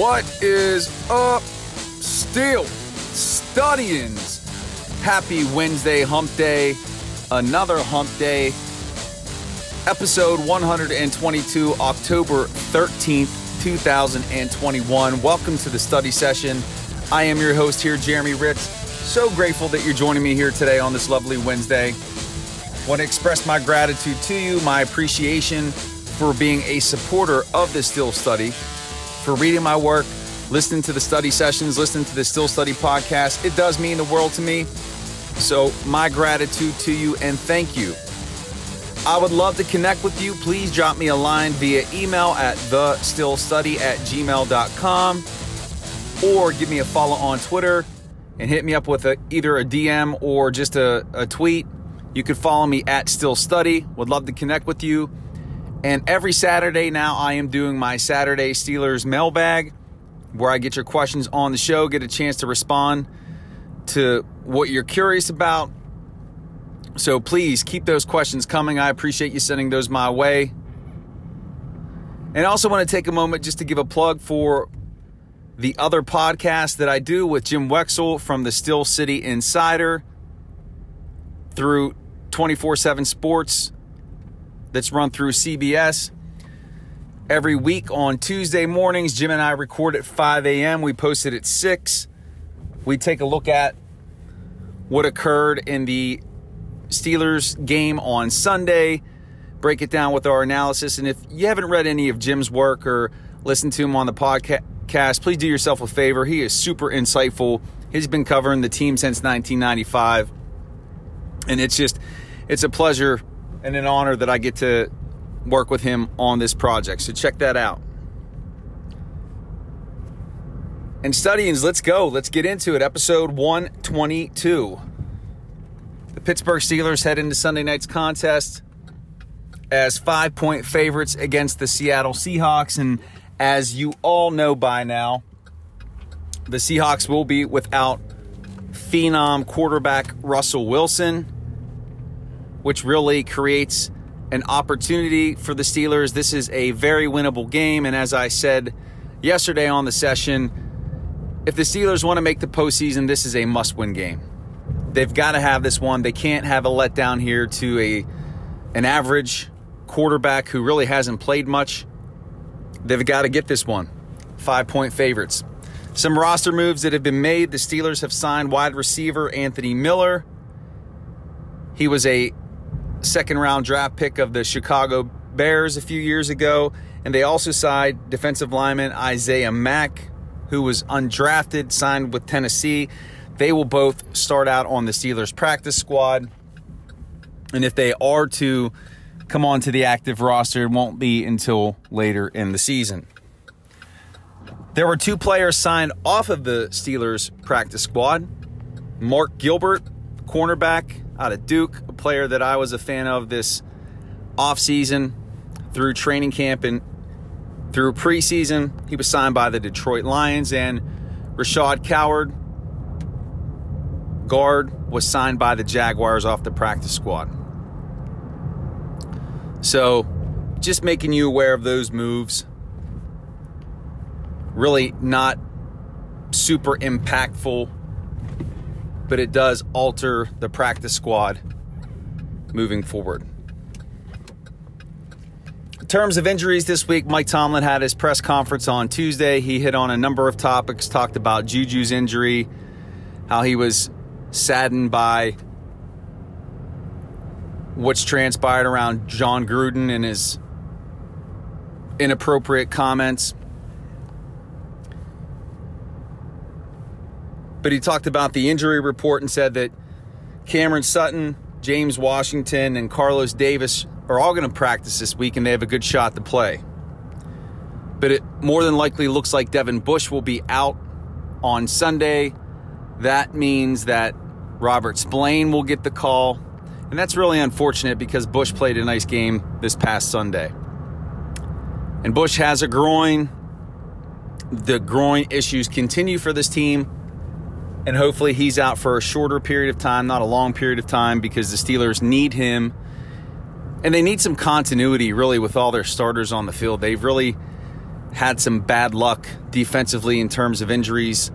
What is up, Steel Studians? Happy Wednesday, Hump Day, another Hump Day, episode 122, October 13th, 2021. Welcome to the study session. I am your host here, Jeremy Ritz. So grateful that you're joining me here today on this lovely Wednesday. Want to express my gratitude to you, my appreciation for being a supporter of the Steel Study for reading my work, listening to the study sessions, listening to the Steel Study podcast. It does mean the world to me. So, my gratitude to you and thank you. I would love to connect with you. Please drop me a line via email at thesteelstudy at gmail.com or give me a follow on Twitter and hit me up with a, either a DM or just a, a tweet. You can follow me at Steel Study. Would love to connect with you. And every Saturday now, I am doing my Saturday Steelers mailbag where I get your questions on the show, get a chance to respond to what you're curious about. So please keep those questions coming. I appreciate you sending those my way. And I also want to take a moment just to give a plug for the other podcast that I do with Jim Wexell from the Steel City Insider through 24 7 Sports that's run through CBS. Every week on Tuesday mornings, Jim and I record at 5 a.m. We post it at 6. We take a look at what occurred in the Steelers game on Sunday, break it down with our analysis. And if you haven't read any of Jim's work or listened to him on the podcast, please do yourself a favor. He is super insightful. He's been covering the team since 1995. And it's just, it's a pleasure and an honor that I get to work with him on this project. So check that out. And Studians, let's go. Let's get into it. Episode 122. The Pittsburgh Steelers head into Sunday night's contest as five point favorites against the Seattle Seahawks. And as you all know by now, the Seahawks will be without phenom quarterback Russell Wilson which really creates an opportunity for the Steelers. This is a very winnable game. And as I said yesterday on the session, if the Steelers want to make the postseason, this is a must win game. They've got to have this one. They can't have a letdown here to a an average quarterback who really hasn't played much. They've got to get this one. Five point favorites. Some roster moves that have been made. The Steelers have signed wide receiver Anthony Miller. He was a second round draft pick of the Chicago Bears a few years ago. And they also signed defensive lineman Isaiah Mack, who was undrafted, signed with Tennessee. They will both start out on the Steelers practice squad. And if they are to come onto the active roster, it won't be until later in the season. There were two players signed off of the Steelers practice squad Mark Gilbert, cornerback out of Duke, a player that I was a fan of this offseason through training camp and through preseason. He was signed by the Detroit Lions, and Rashad Coward, guard, was signed by the Jaguars off the practice squad. So, just making you aware of those moves. Really not super impactful but it does alter the practice squad moving forward. In terms of injuries this week, Mike Tomlin had his press conference on Tuesday. He hit on a number of topics, talked about Juju's injury, how he was saddened by what's transpired around Jon Gruden and his inappropriate comments. But he talked about the injury report and said that Cameron Sutton, James Washington, and Carlos Davis are all going to practice this week and they have a good shot to play. But it more than likely looks like Devin Bush will be out on Sunday. That means that Robert Spillane will get the call. And that's really unfortunate because Bush played a nice game this past Sunday. And Bush has a groin. The groin issues continue for this team and hopefully he's out for a shorter period of time, not a long period of time, because the Steelers need him. And they need some continuity, really, with all their starters on the field. They've really had some bad luck defensively in terms of injuries.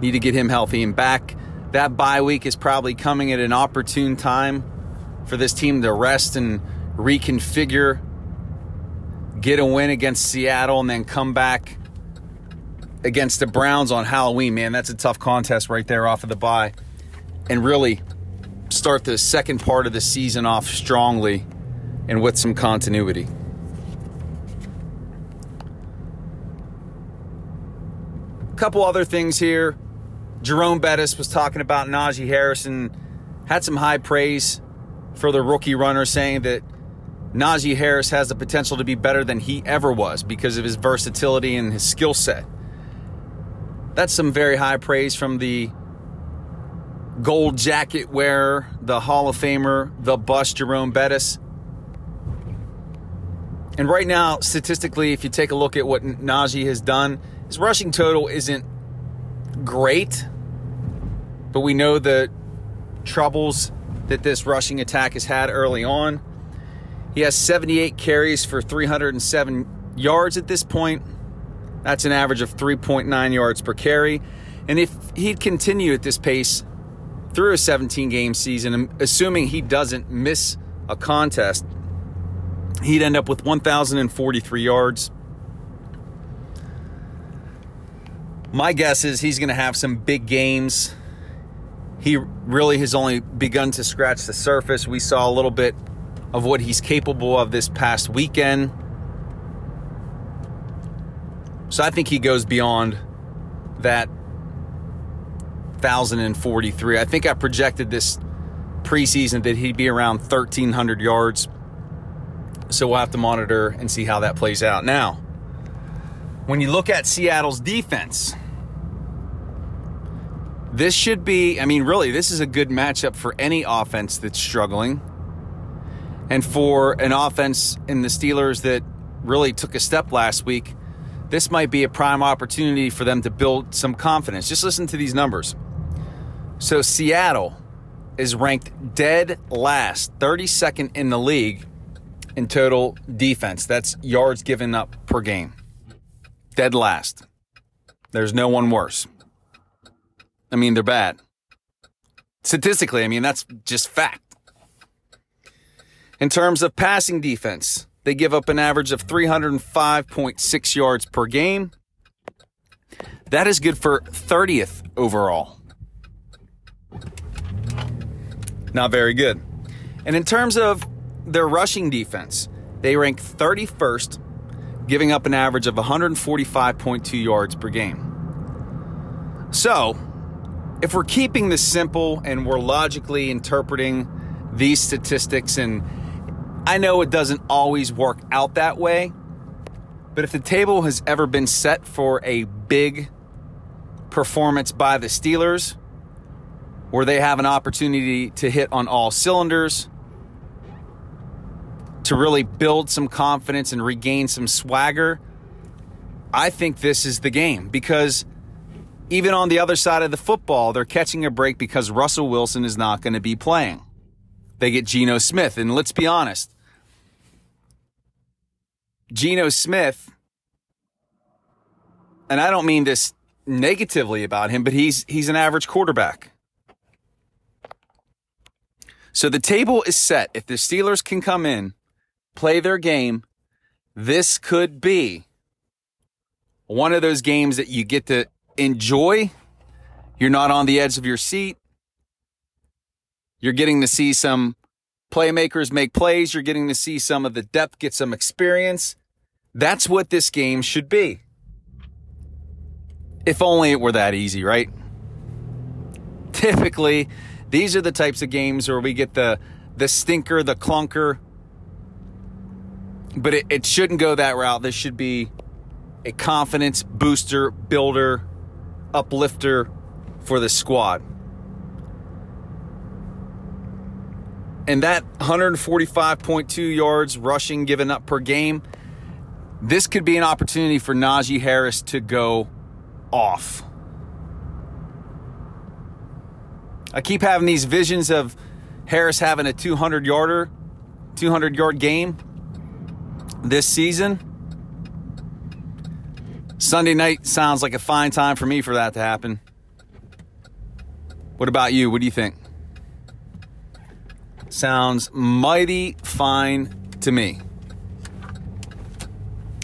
Need to get him healthy and back. That bye week is probably coming at an opportune time for this team to rest and reconfigure, get a win against Seattle, and then come back against the Browns on Halloween. Man, that's a tough contest right there off of the bye. And really start the second part of the season off strongly and with some continuity. A couple other things here. Jerome Bettis was talking about Najee Harrison, had some high praise for the rookie runner, saying that Najee Harris has the potential to be better than he ever was because of his versatility and his skill set. That's some very high praise from the gold jacket wearer, the Hall of Famer, the Bus Jerome Bettis. And right now, statistically, if you take a look at what Najee has done, his rushing total isn't great, but we know the troubles that this rushing attack has had early on. He has 78 carries for 307 yards at this point. That's an average of 3.9 yards per carry. And if he'd continue at this pace through a 17 game season, assuming he doesn't miss a contest, he'd end up with 1,043 yards. My guess is he's going to have some big games. He really has only begun to scratch the surface. We saw a little bit of what he's capable of this past weekend. So I think he goes beyond that 1,043. I think I projected this preseason that he'd be around 1,300 yards. So we'll have to monitor and see how that plays out. Now, when you look at Seattle's defense, this should be, I mean, really, this is a good matchup for any offense that's struggling. And for an offense in the Steelers that really took a step last week, this might be a prime opportunity for them to build some confidence. Just listen to these numbers. So, Seattle is ranked dead last, 32nd in the league in total defense. That's yards given up per game. Dead last. There's no one worse. I mean, they're bad. Statistically, I mean, that's just fact. In terms of passing defense, they give up an average of 305.6 yards per game. That is good for 30th overall. Not very good. And in terms of their rushing defense, they rank 31st, giving up an average of 145.2 yards per game. So, if we're keeping this simple and we're logically interpreting these statistics, and I know it doesn't always work out that way, but if the table has ever been set for a big performance by the Steelers, where they have an opportunity to hit on all cylinders, to really build some confidence and regain some swagger, I think this is the game because even on the other side of the football, they're catching a break because Russell Wilson is not going to be playing. They get Geno Smith. And let's be honest, Geno Smith, and I don't mean this negatively about him, but he's he's an average quarterback. So the table is set. If the Steelers can come in, play their game, this could be one of those games that you get to enjoy. You're not on the edge of your seat. You're getting to see some playmakers make plays. You're getting to see some of the depth, get some experience. That's what this game should be. If only it were that easy, right? Typically, these are the types of games where we get the the stinker, the clunker. But it, it shouldn't go that route. This should be a confidence booster, builder, uplifter for the squad. And that 145.2 yards rushing given up per game, this could be an opportunity for Najee Harris to go off. I keep having these visions of Harris having a 200 yarder, 200 yard game this season. Sunday night sounds like a fine time for me for that to happen. What about you? What do you think? Sounds mighty fine to me.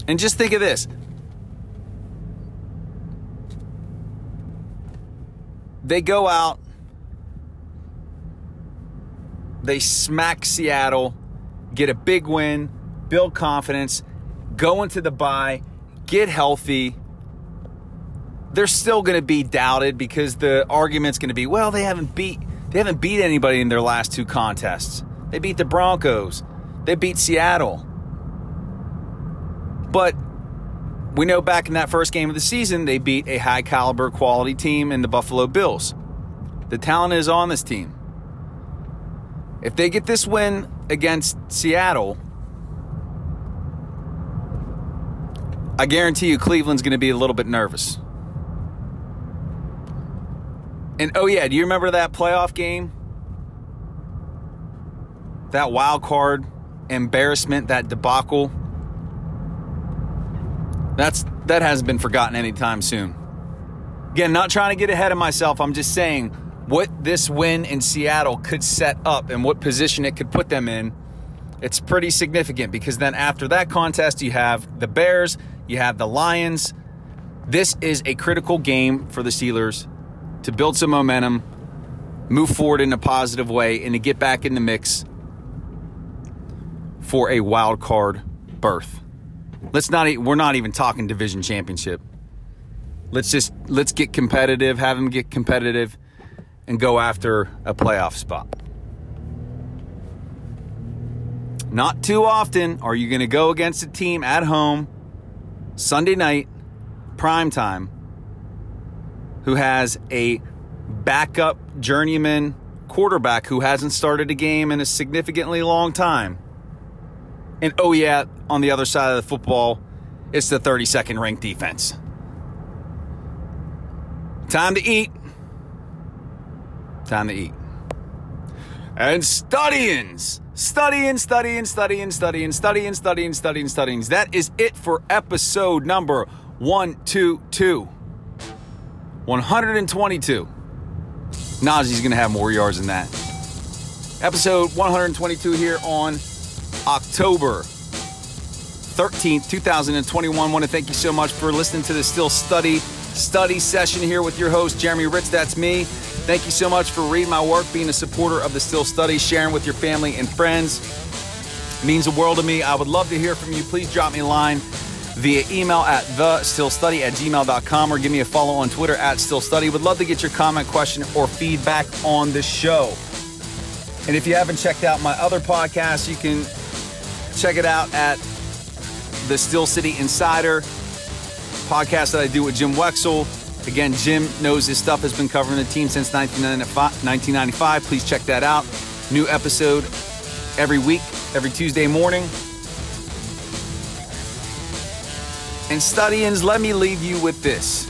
And just think of this they go out, they smack Seattle, get a big win, build confidence, go into the bye, get healthy. They're still going to be doubted because the argument's going to be, well, they haven't beat they haven't beat anybody in their last two contests. They beat the Broncos. They beat Seattle. But we know back in that first game of the season, they beat a high caliber quality team in the Buffalo Bills. The talent is on this team. If they get this win against Seattle, I guarantee you Cleveland's going to be a little bit nervous. And oh, yeah, do you remember that playoff game? That wild card embarrassment, that debacle? That's that hasn't been forgotten anytime soon. Again, not trying to get ahead of myself. I'm just saying what this win in Seattle could set up and what position it could put them in. It's pretty significant because then after that contest, you have the Bears, you have the Lions. This is a critical game for the Steelers to build some momentum, move forward in a positive way, and to get back in the mix for a wild card berth. Let's not. We're not even talking division championship. Let's just let's get competitive. Have them get competitive, and go after a playoff spot. Not too often are you going to go against a team at home Sunday night, prime time, who has a backup journeyman quarterback who hasn't started a game in a significantly long time. And oh, yeah, on the other side of the football, it's the 32nd ranked defense. Time to eat. Time to eat. And Studians. Studying, studying, studying, studying, studying, studying, studying, studying. That is it for episode number 122. 122. Najee's going to have more yards than that. Episode 122 here on October 13th, 2021. Want to thank you so much for listening to the Steel Study study session here with your host, Jeremy Ritz. That's me. Thank you so much for reading my work, being a supporter of the Steel Study, sharing with your family and friends. It means the world to me. I would love to hear from you. Please drop me a line via email at thesteelstudy at gmail.com or give me a follow on Twitter at steelstudy. Would love to get your comment, question, or feedback on the show. And if you haven't checked out my other podcast, you can check it out at the Steel City Insider podcast that I do with Jim Wexell. Again, Jim knows his stuff, has been covering the team since 1995. Please check that out. New episode every week, every Tuesday morning. And Studians, let me leave you with this.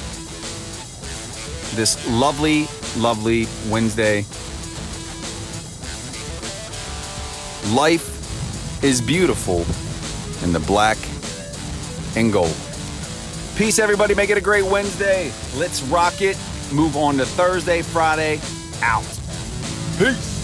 This lovely, lovely Wednesday. Life is beautiful in the black and gold. Peace, everybody. Make it a great Wednesday. Let's rock it. Move on to Thursday, Friday. Out. Peace.